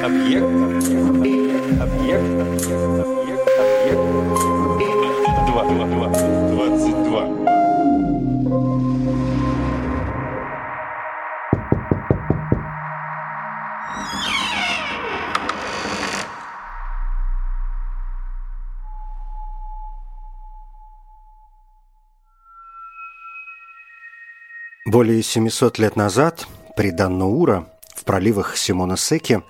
Объект. Объект. Объект. Объект. Объект. Два. Два. Два. Двадцать два. Более 700 лет назад при Даннуура в проливах Симона-Секи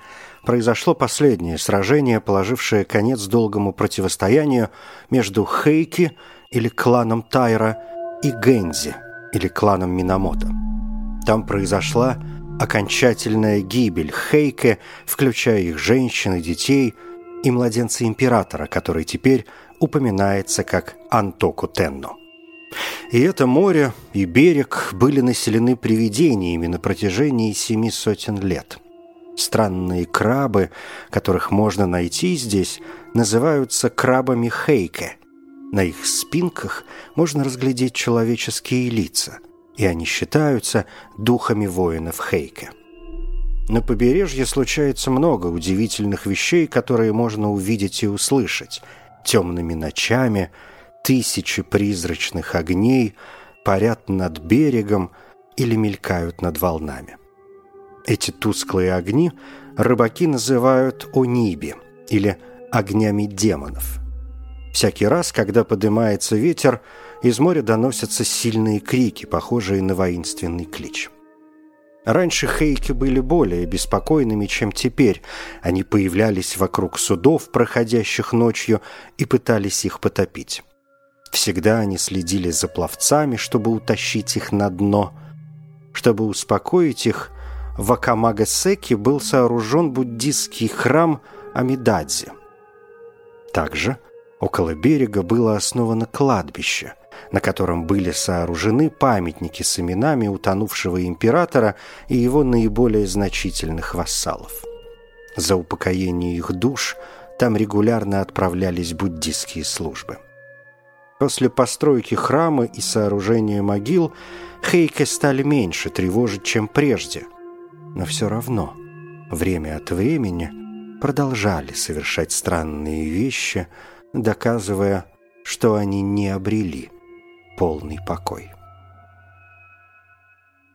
произошло последнее сражение, положившее конец долгому противостоянию между Хейки или кланом Тайра и Гензи или кланом Минамото. Там произошла окончательная гибель Хейке, включая их женщин и детей, и младенца императора, который теперь упоминается как Антоку Тенно. И это море и берег были населены привидениями на протяжении семи сотен лет. Странные крабы, которых можно найти здесь, называются крабами Хейке. На их спинках можно разглядеть человеческие лица, и они считаются духами воинов Хейке. На побережье случается много удивительных вещей, которые можно увидеть и услышать. Темными ночами – тысячи призрачных огней парят над берегом или мелькают над волнами. Эти тусклые огни рыбаки называют ониби или огнями демонов. Всякий раз, когда поднимается ветер, из моря доносятся сильные крики, похожие на воинственный клич. Раньше хейки были более беспокойными, чем теперь. Они появлялись вокруг судов, проходящих ночью, и пытались их потопить. Всегда они следили за пловцами, чтобы утащить их на дно. Чтобы успокоить их, в Акамагасеке был сооружен буддийский храм Амидадзи. Также около берега было основано кладбище, на котором были сооружены памятники с именами утонувшего императора и его наиболее значительных вассалов. За упокоение их душ там регулярно отправлялись буддийские службы. После постройки храма и сооружения могил Хейке стали меньше тревожить, чем прежде. Но все равно, время от времени, продолжали совершать странные вещи, доказывая, что они не обрели полный покой.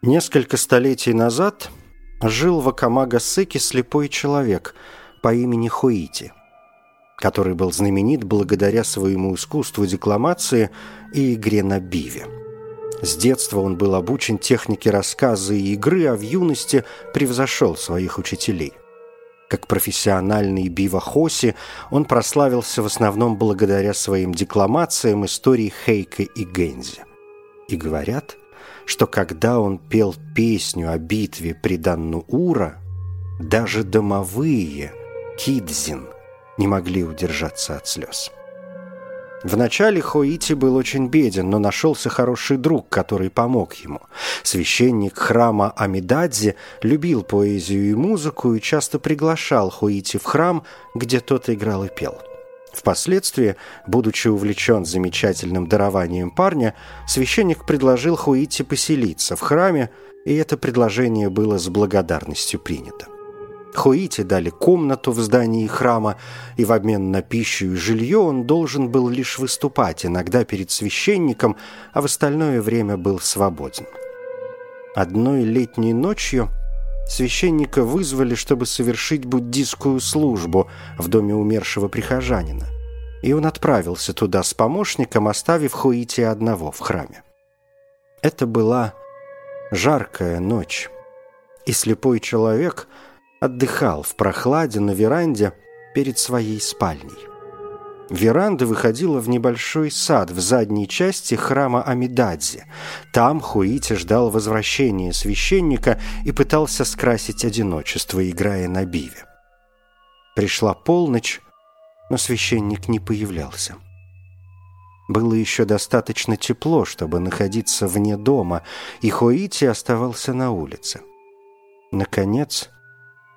Несколько столетий назад жил в Акамагасеке слепой человек по имени Хуити который был знаменит благодаря своему искусству декламации и игре на биве. С детства он был обучен технике рассказа и игры, а в юности превзошел своих учителей. Как профессиональный бива-хоси он прославился в основном благодаря своим декламациям историй Хейка и Гензи. И говорят, что когда он пел песню о битве при Даннуура, даже домовые, Кидзин – не могли удержаться от слез. Вначале Хоити был очень беден, но нашелся хороший друг, который помог ему. Священник храма Амидадзе любил поэзию и музыку и часто приглашал Хоити в храм, где тот играл и пел. Впоследствии, будучи увлечен замечательным дарованием парня, священник предложил Хуити поселиться в храме, и это предложение было с благодарностью принято. Хуите дали комнату в здании храма, и в обмен на пищу и жилье он должен был лишь выступать, иногда перед священником, а в остальное время был свободен. Одной летней ночью священника вызвали, чтобы совершить буддийскую службу в доме умершего прихожанина, и он отправился туда с помощником, оставив Хуити одного в храме. Это была жаркая ночь, и слепой человек – отдыхал в прохладе на веранде перед своей спальней. Веранда выходила в небольшой сад в задней части храма Амидадзи. Там Хуити ждал возвращения священника и пытался скрасить одиночество, играя на биве. Пришла полночь, но священник не появлялся. Было еще достаточно тепло, чтобы находиться вне дома, и Хуити оставался на улице. Наконец,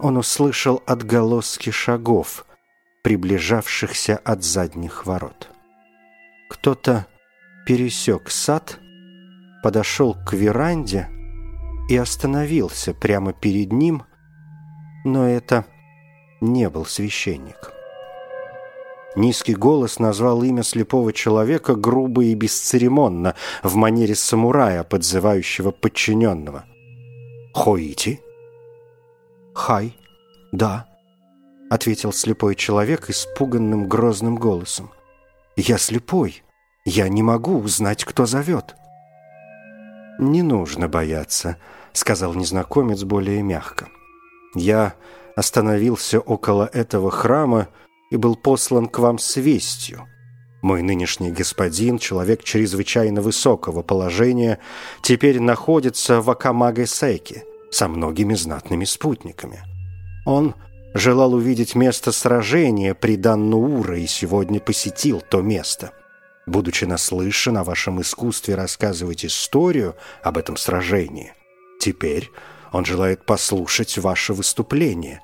он услышал отголоски шагов, приближавшихся от задних ворот. Кто-то пересек сад, подошел к веранде и остановился прямо перед ним, но это не был священник. Низкий голос назвал имя слепого человека грубо и бесцеремонно, в манере самурая, подзывающего подчиненного. «Хоити?» «Хай, да», — ответил слепой человек испуганным грозным голосом. «Я слепой. Я не могу узнать, кто зовет». «Не нужно бояться», — сказал незнакомец более мягко. «Я остановился около этого храма и был послан к вам с вестью. Мой нынешний господин, человек чрезвычайно высокого положения, теперь находится в Акамаге-Сейке со многими знатными спутниками. Он желал увидеть место сражения при Даннуура и сегодня посетил то место. Будучи наслышан о вашем искусстве рассказывать историю об этом сражении, теперь он желает послушать ваше выступление.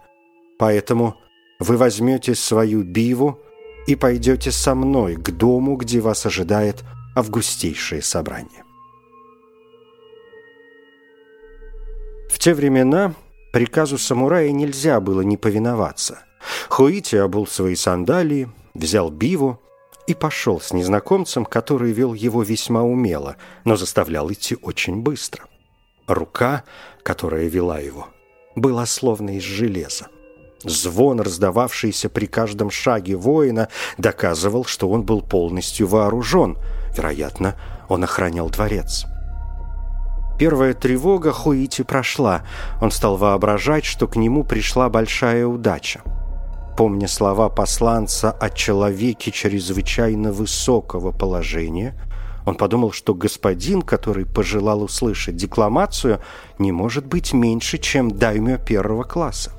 Поэтому вы возьмете свою биву и пойдете со мной к дому, где вас ожидает августейшее собрание. В те времена приказу самурая нельзя было не повиноваться. Хуити обул свои сандалии, взял биву и пошел с незнакомцем, который вел его весьма умело, но заставлял идти очень быстро. Рука, которая вела его, была словно из железа. Звон, раздававшийся при каждом шаге воина, доказывал, что он был полностью вооружен. Вероятно, он охранял дворец. Первая тревога Хуити прошла. Он стал воображать, что к нему пришла большая удача. Помня слова посланца о человеке чрезвычайно высокого положения, он подумал, что господин, который пожелал услышать декламацию, не может быть меньше, чем даймё первого класса.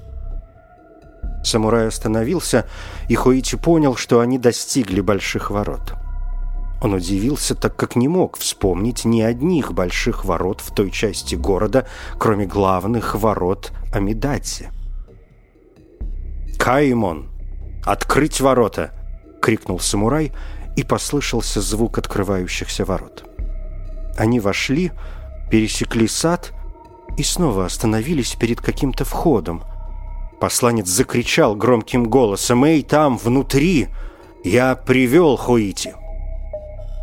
Самурай остановился, и Хоичи понял, что они достигли больших ворот. Он удивился, так как не мог вспомнить ни одних больших ворот в той части города, кроме главных ворот Амидати. «Каймон! Открыть ворота!» — крикнул самурай, и послышался звук открывающихся ворот. Они вошли, пересекли сад и снова остановились перед каким-то входом — Посланец закричал громким голосом «Эй, там, внутри! Я привел Хуити!»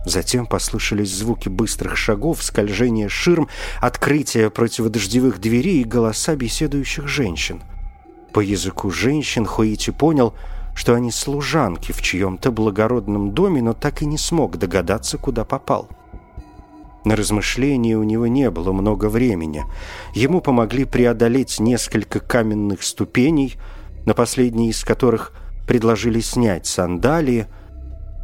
Затем послышались звуки быстрых шагов, скольжения ширм, открытия противодождевых дверей и голоса беседующих женщин. По языку женщин Хуити понял, что они служанки в чьем-то благородном доме, но так и не смог догадаться, куда попал. На размышления у него не было много времени. Ему помогли преодолеть несколько каменных ступеней, на последней из которых предложили снять сандалии,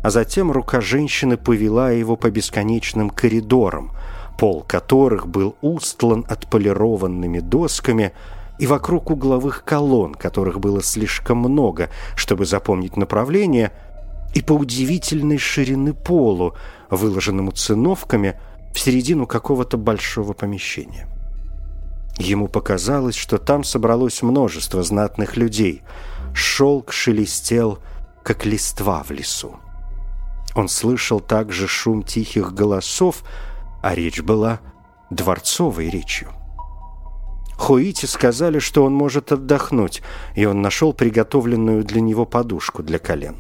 а затем рука женщины повела его по бесконечным коридорам, пол которых был устлан отполированными досками и вокруг угловых колонн, которых было слишком много, чтобы запомнить направление, и по удивительной ширины полу, выложенному циновками – в середину какого-то большого помещения. Ему показалось, что там собралось множество знатных людей. Шелк шелестел, как листва в лесу. Он слышал также шум тихих голосов, а речь была дворцовой речью. Хуити сказали, что он может отдохнуть, и он нашел приготовленную для него подушку для колен.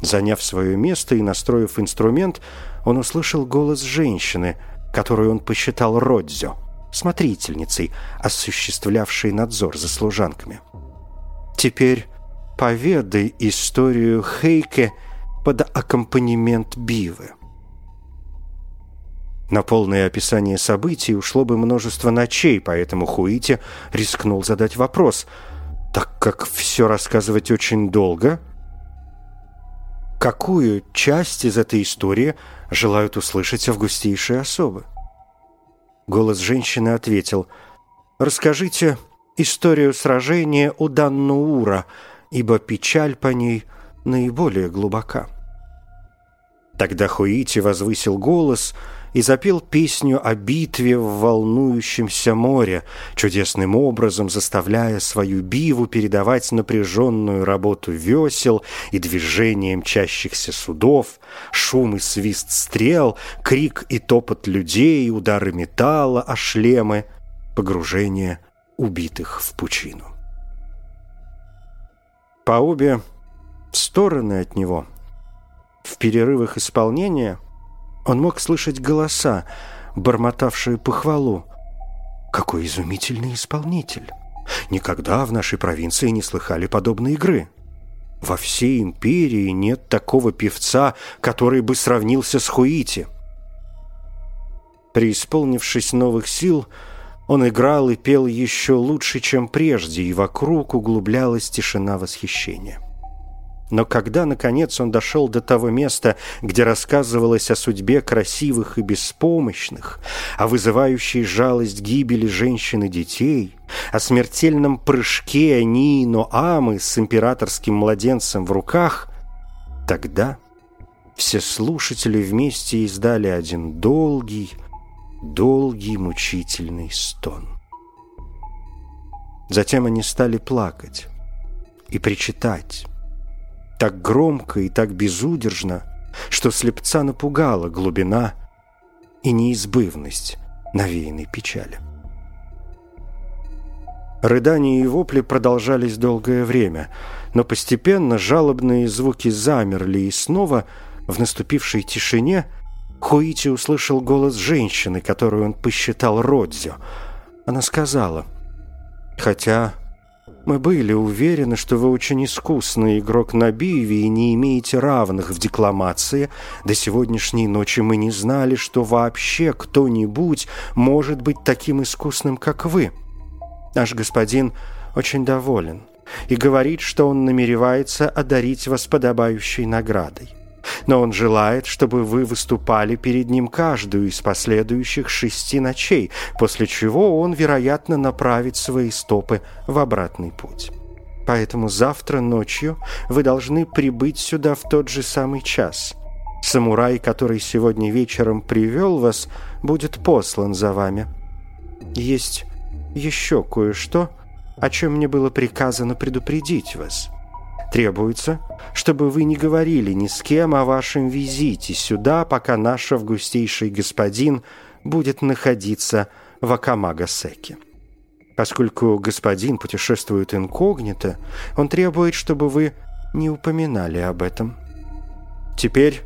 Заняв свое место и настроив инструмент, он услышал голос женщины, которую он посчитал Родзё, смотрительницей, осуществлявшей надзор за служанками. «Теперь поведай историю Хейке под аккомпанемент Бивы». На полное описание событий ушло бы множество ночей, поэтому Хуити рискнул задать вопрос. Так как все рассказывать очень долго, какую часть из этой истории желают услышать августейшие особы. Голос женщины ответил, «Расскажите историю сражения у Даннуура, ибо печаль по ней наиболее глубока». Тогда Хуити возвысил голос — и запел песню о битве в волнующемся море, чудесным образом заставляя свою биву передавать напряженную работу весел и движение мчащихся судов, шум и свист стрел, крик и топот людей, удары металла о шлемы, погружение убитых в пучину. По обе стороны от него, в перерывах исполнения, он мог слышать голоса, бормотавшие похвалу. Какой изумительный исполнитель! Никогда в нашей провинции не слыхали подобной игры. Во всей империи нет такого певца, который бы сравнился с Хуити. Преисполнившись новых сил, он играл и пел еще лучше, чем прежде, и вокруг углублялась тишина восхищения. Но когда, наконец, он дошел до того места, где рассказывалось о судьбе красивых и беспомощных, о вызывающей жалость гибели женщин и детей, о смертельном прыжке Нино Амы с императорским младенцем в руках, тогда все слушатели вместе издали один долгий, долгий мучительный стон. Затем они стали плакать и причитать, так громко и так безудержно, что слепца напугала глубина и неизбывность навеянной печали. Рыдания и вопли продолжались долгое время, но постепенно жалобные звуки замерли, и снова в наступившей тишине Хуити услышал голос женщины, которую он посчитал Родзё. Она сказала, «Хотя мы были уверены, что вы очень искусный игрок на биве и не имеете равных в декламации. До сегодняшней ночи мы не знали, что вообще кто-нибудь может быть таким искусным, как вы. Наш господин очень доволен и говорит, что он намеревается одарить вас подобающей наградой но он желает, чтобы вы выступали перед ним каждую из последующих шести ночей, после чего он, вероятно, направит свои стопы в обратный путь. Поэтому завтра ночью вы должны прибыть сюда в тот же самый час. Самурай, который сегодня вечером привел вас, будет послан за вами. Есть еще кое-что, о чем мне было приказано предупредить вас». Требуется, чтобы вы не говорили ни с кем о вашем визите сюда, пока наш августейший господин будет находиться в Акамагасеке. Поскольку господин путешествует инкогнито, он требует, чтобы вы не упоминали об этом. Теперь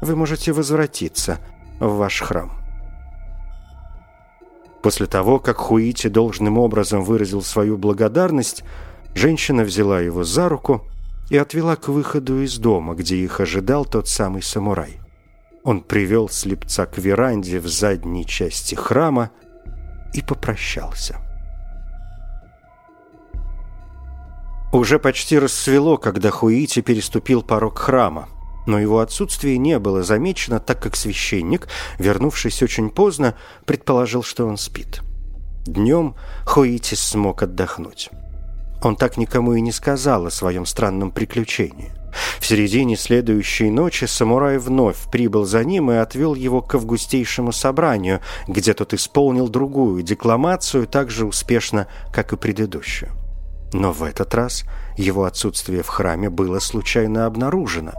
вы можете возвратиться в ваш храм. После того, как Хуити должным образом выразил свою благодарность, женщина взяла его за руку и отвела к выходу из дома, где их ожидал тот самый самурай. Он привел слепца к веранде в задней части храма и попрощался. Уже почти рассвело, когда Хуити переступил порог храма, но его отсутствие не было замечено, так как священник, вернувшись очень поздно, предположил, что он спит. Днем Хуити смог отдохнуть. Он так никому и не сказал о своем странном приключении. В середине следующей ночи самурай вновь прибыл за ним и отвел его к августейшему собранию, где тот исполнил другую декламацию так же успешно, как и предыдущую. Но в этот раз его отсутствие в храме было случайно обнаружено,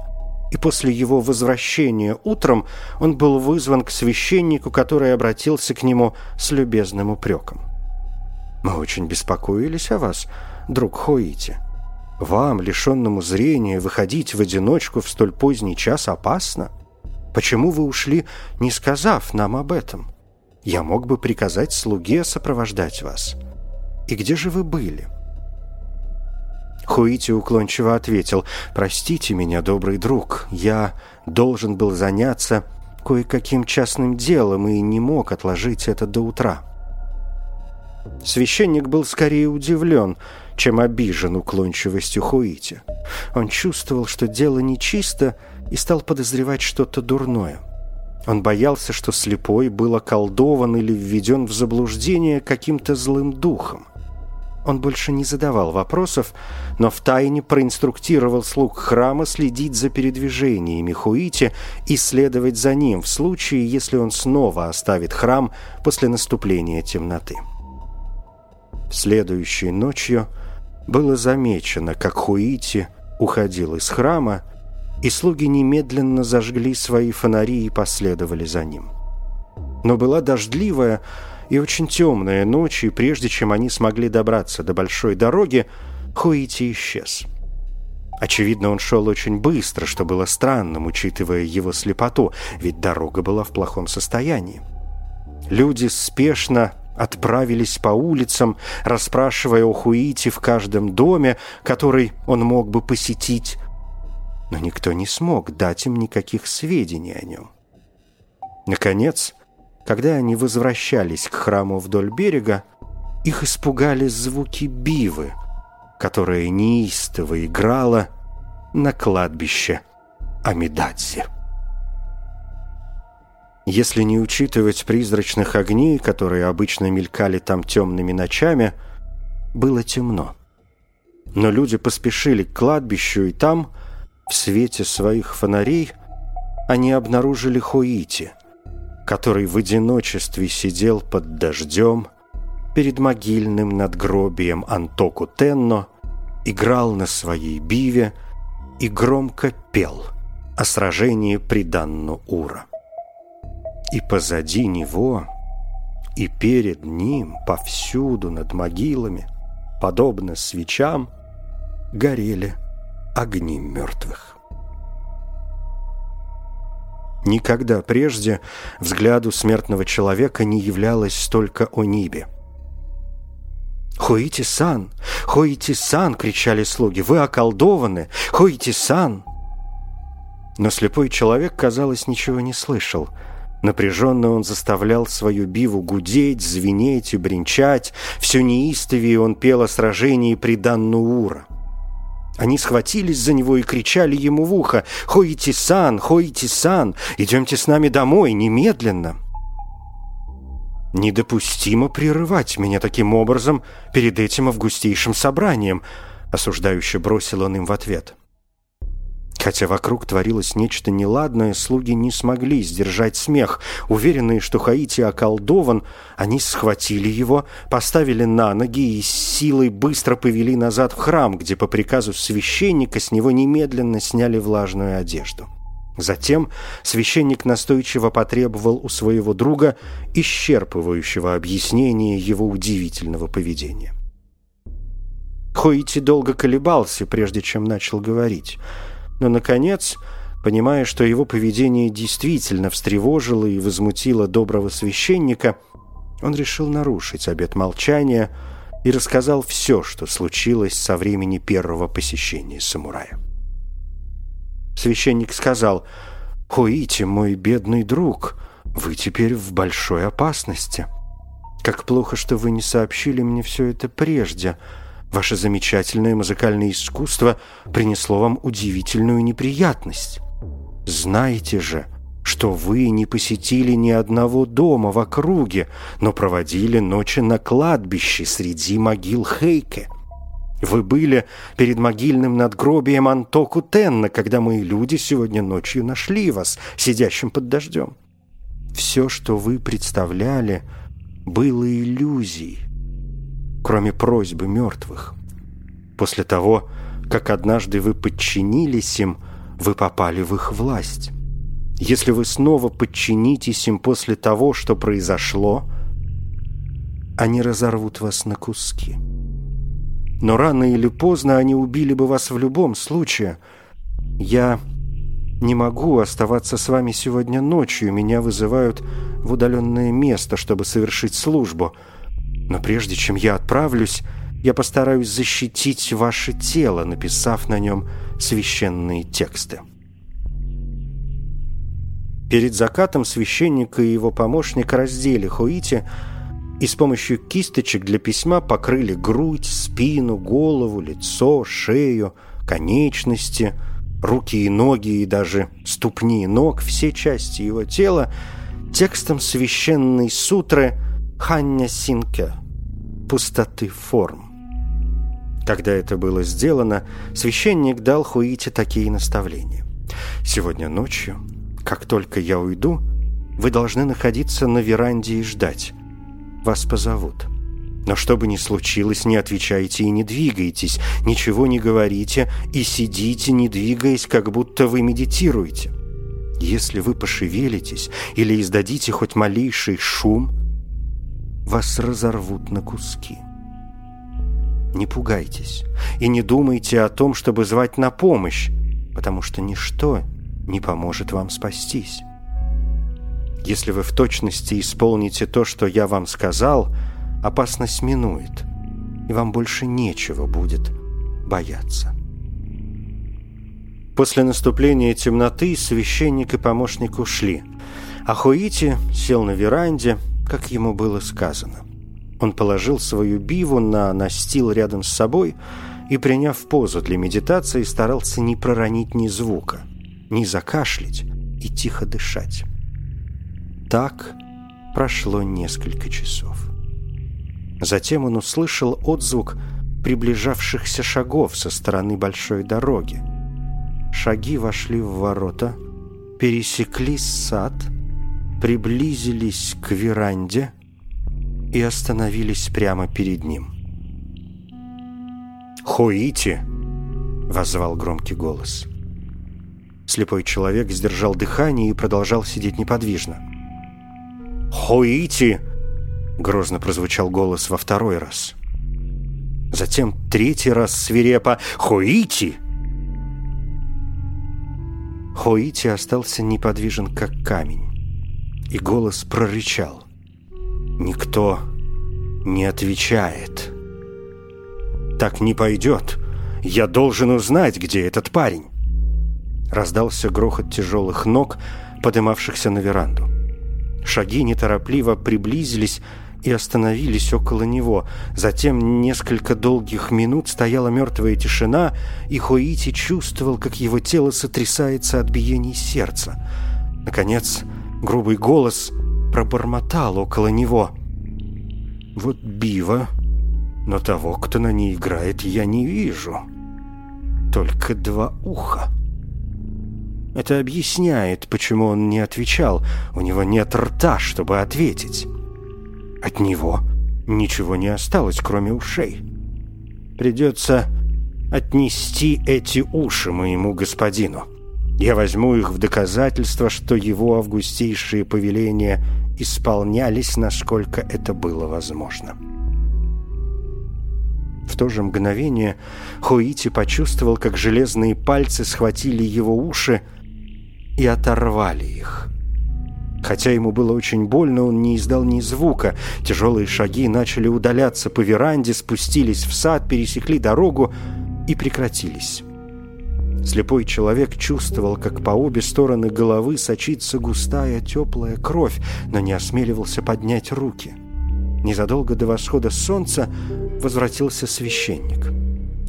и после его возвращения утром он был вызван к священнику, который обратился к нему с любезным упреком. «Мы очень беспокоились о вас», друг Хоити. Вам, лишенному зрения, выходить в одиночку в столь поздний час опасно? Почему вы ушли, не сказав нам об этом? Я мог бы приказать слуге сопровождать вас. И где же вы были?» Хуити уклончиво ответил, «Простите меня, добрый друг, я должен был заняться кое-каким частным делом и не мог отложить это до утра». Священник был скорее удивлен, чем обижен уклончивостью Хуити. Он чувствовал, что дело нечисто, и стал подозревать что-то дурное. Он боялся, что слепой был околдован или введен в заблуждение каким-то злым духом. Он больше не задавал вопросов, но втайне проинструктировал слуг храма следить за передвижениями Хуити и следовать за ним в случае, если он снова оставит храм после наступления темноты. Следующей ночью было замечено, как Хуити уходил из храма, и слуги немедленно зажгли свои фонари и последовали за ним. Но была дождливая и очень темная ночь, и прежде чем они смогли добраться до большой дороги, Хуити исчез. Очевидно, он шел очень быстро, что было странным, учитывая его слепоту, ведь дорога была в плохом состоянии. Люди спешно отправились по улицам, расспрашивая о Хуите в каждом доме, который он мог бы посетить, но никто не смог дать им никаких сведений о нем. Наконец, когда они возвращались к храму вдоль берега, их испугали звуки бивы, которая неистово играла на кладбище Амидадзе. Если не учитывать призрачных огней, которые обычно мелькали там темными ночами, было темно. Но люди поспешили к кладбищу, и там, в свете своих фонарей, они обнаружили Хоити, который в одиночестве сидел под дождем перед могильным надгробием Антоку Тенно, играл на своей биве и громко пел о сражении при Данну-Ура. И позади него, и перед ним, повсюду над могилами, подобно свечам, горели огни мертвых. Никогда прежде взгляду смертного человека не являлось столько о небе. «Хоити-сан! Хоити-сан!» — кричали слуги. «Вы околдованы! Хоити-сан!» Но слепой человек, казалось, ничего не слышал. Напряженно он заставлял свою биву гудеть, звенеть и бренчать. Все неистовее он пел о сражении при Даннуура. Они схватились за него и кричали ему в ухо «Хоити-сан! Хоити-сан! Идемте с нами домой, немедленно!» Недопустимо прерывать меня таким образом перед этим августейшим собранием, осуждающе бросил он им в ответ. Хотя вокруг творилось нечто неладное, слуги не смогли сдержать смех. Уверенные, что Хаити околдован, они схватили его, поставили на ноги и с силой быстро повели назад в храм, где по приказу священника с него немедленно сняли влажную одежду. Затем священник настойчиво потребовал у своего друга исчерпывающего объяснения его удивительного поведения. Хоити долго колебался, прежде чем начал говорить, но, наконец, понимая, что его поведение действительно встревожило и возмутило доброго священника, он решил нарушить обет молчания и рассказал все, что случилось со времени первого посещения самурая. Священник сказал, «Хуити, мой бедный друг, вы теперь в большой опасности. Как плохо, что вы не сообщили мне все это прежде. Ваше замечательное музыкальное искусство принесло вам удивительную неприятность. Знаете же, что вы не посетили ни одного дома в округе, но проводили ночи на кладбище среди могил Хейке». Вы были перед могильным надгробием Антоку Тенна, когда мои люди сегодня ночью нашли вас, сидящим под дождем. Все, что вы представляли, было иллюзией, кроме просьбы мертвых. После того, как однажды вы подчинились им, вы попали в их власть. Если вы снова подчинитесь им после того, что произошло, они разорвут вас на куски» но рано или поздно они убили бы вас в любом случае. Я не могу оставаться с вами сегодня ночью, меня вызывают в удаленное место, чтобы совершить службу. Но прежде чем я отправлюсь, я постараюсь защитить ваше тело, написав на нем священные тексты. Перед закатом священник и его помощник раздели Хуити, и с помощью кисточек для письма покрыли грудь, спину, голову, лицо, шею, конечности, руки и ноги и даже ступни и ног, все части его тела текстом священной сутры Ханья Синке «Пустоты форм». Когда это было сделано, священник дал Хуите такие наставления. «Сегодня ночью, как только я уйду, вы должны находиться на веранде и ждать вас позовут. Но что бы ни случилось, не отвечайте и не двигайтесь, ничего не говорите и сидите, не двигаясь, как будто вы медитируете. Если вы пошевелитесь или издадите хоть малейший шум, вас разорвут на куски. Не пугайтесь и не думайте о том, чтобы звать на помощь, потому что ничто не поможет вам спастись. Если вы в точности исполните то, что я вам сказал, опасность минует, и вам больше нечего будет бояться. После наступления темноты священник и помощник ушли, а Хуити сел на веранде, как ему было сказано. Он положил свою биву на настил рядом с собой и, приняв позу для медитации, старался не проронить ни звука, не закашлять и тихо дышать. Так прошло несколько часов. Затем он услышал отзвук приближавшихся шагов со стороны большой дороги. Шаги вошли в ворота, пересекли сад, приблизились к веранде и остановились прямо перед ним. «Хуити!» — воззвал громкий голос. Слепой человек сдержал дыхание и продолжал сидеть неподвижно. «Хуити!» — грозно прозвучал голос во второй раз. Затем третий раз свирепо «Хуити!» Хуити остался неподвижен, как камень, и голос прорычал. «Никто не отвечает». «Так не пойдет. Я должен узнать, где этот парень». Раздался грохот тяжелых ног, подымавшихся на веранду. Шаги неторопливо приблизились и остановились около него. Затем несколько долгих минут стояла мертвая тишина, и Хоити чувствовал, как его тело сотрясается от биений сердца. Наконец, грубый голос пробормотал около него. «Вот бива, но того, кто на ней играет, я не вижу. Только два уха». Это объясняет, почему он не отвечал. У него нет рта, чтобы ответить. От него ничего не осталось, кроме ушей. Придется отнести эти уши моему господину. Я возьму их в доказательство, что его августейшие повеления исполнялись, насколько это было возможно. В то же мгновение Хуити почувствовал, как железные пальцы схватили его уши и оторвали их. Хотя ему было очень больно, он не издал ни звука. Тяжелые шаги начали удаляться по веранде, спустились в сад, пересекли дорогу и прекратились. Слепой человек чувствовал, как по обе стороны головы сочится густая теплая кровь, но не осмеливался поднять руки. Незадолго до восхода солнца возвратился священник.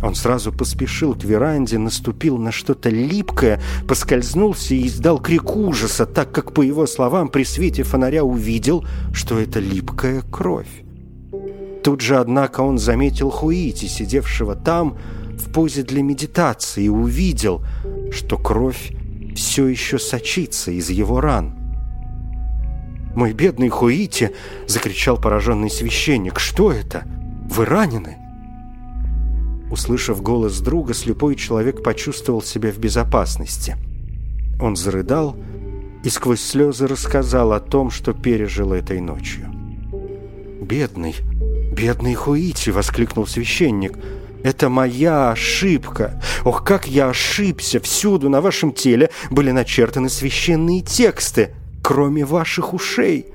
Он сразу поспешил к веранде, наступил на что-то липкое, поскользнулся и издал крик ужаса, так как, по его словам, при свете фонаря увидел, что это липкая кровь. Тут же, однако, он заметил Хуити, сидевшего там в позе для медитации, и увидел, что кровь все еще сочится из его ран. «Мой бедный Хуити!» — закричал пораженный священник. «Что это? Вы ранены?» Услышав голос друга, слепой человек почувствовал себя в безопасности. Он зарыдал и сквозь слезы рассказал о том, что пережил этой ночью. «Бедный, бедный Хуити!» — воскликнул священник. «Это моя ошибка! Ох, как я ошибся! Всюду на вашем теле были начертаны священные тексты, кроме ваших ушей!»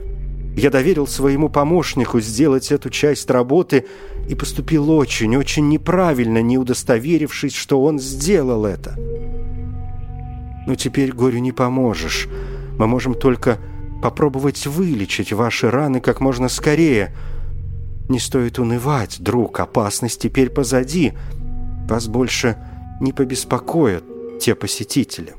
Я доверил своему помощнику сделать эту часть работы и поступил очень, очень неправильно, не удостоверившись, что он сделал это. Но теперь горю не поможешь. Мы можем только попробовать вылечить ваши раны как можно скорее. Не стоит унывать, друг, опасность теперь позади. Вас больше не побеспокоят те посетители.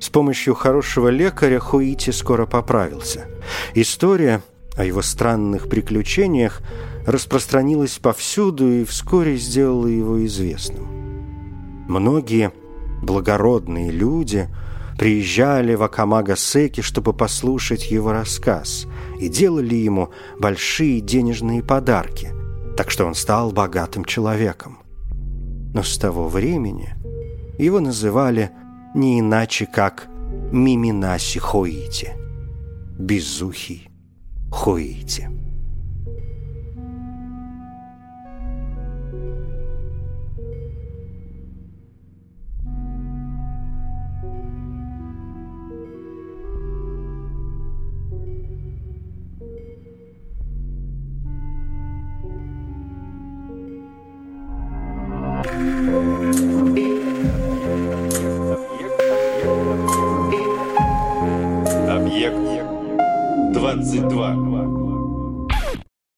С помощью хорошего лекаря Хуити скоро поправился. История о его странных приключениях распространилась повсюду и вскоре сделала его известным. Многие благородные люди приезжали в Акамага-Секи, чтобы послушать его рассказ, и делали ему большие денежные подарки, так что он стал богатым человеком. Но с того времени его называли не иначе, как Миминаси Хоити, безухий Хуити.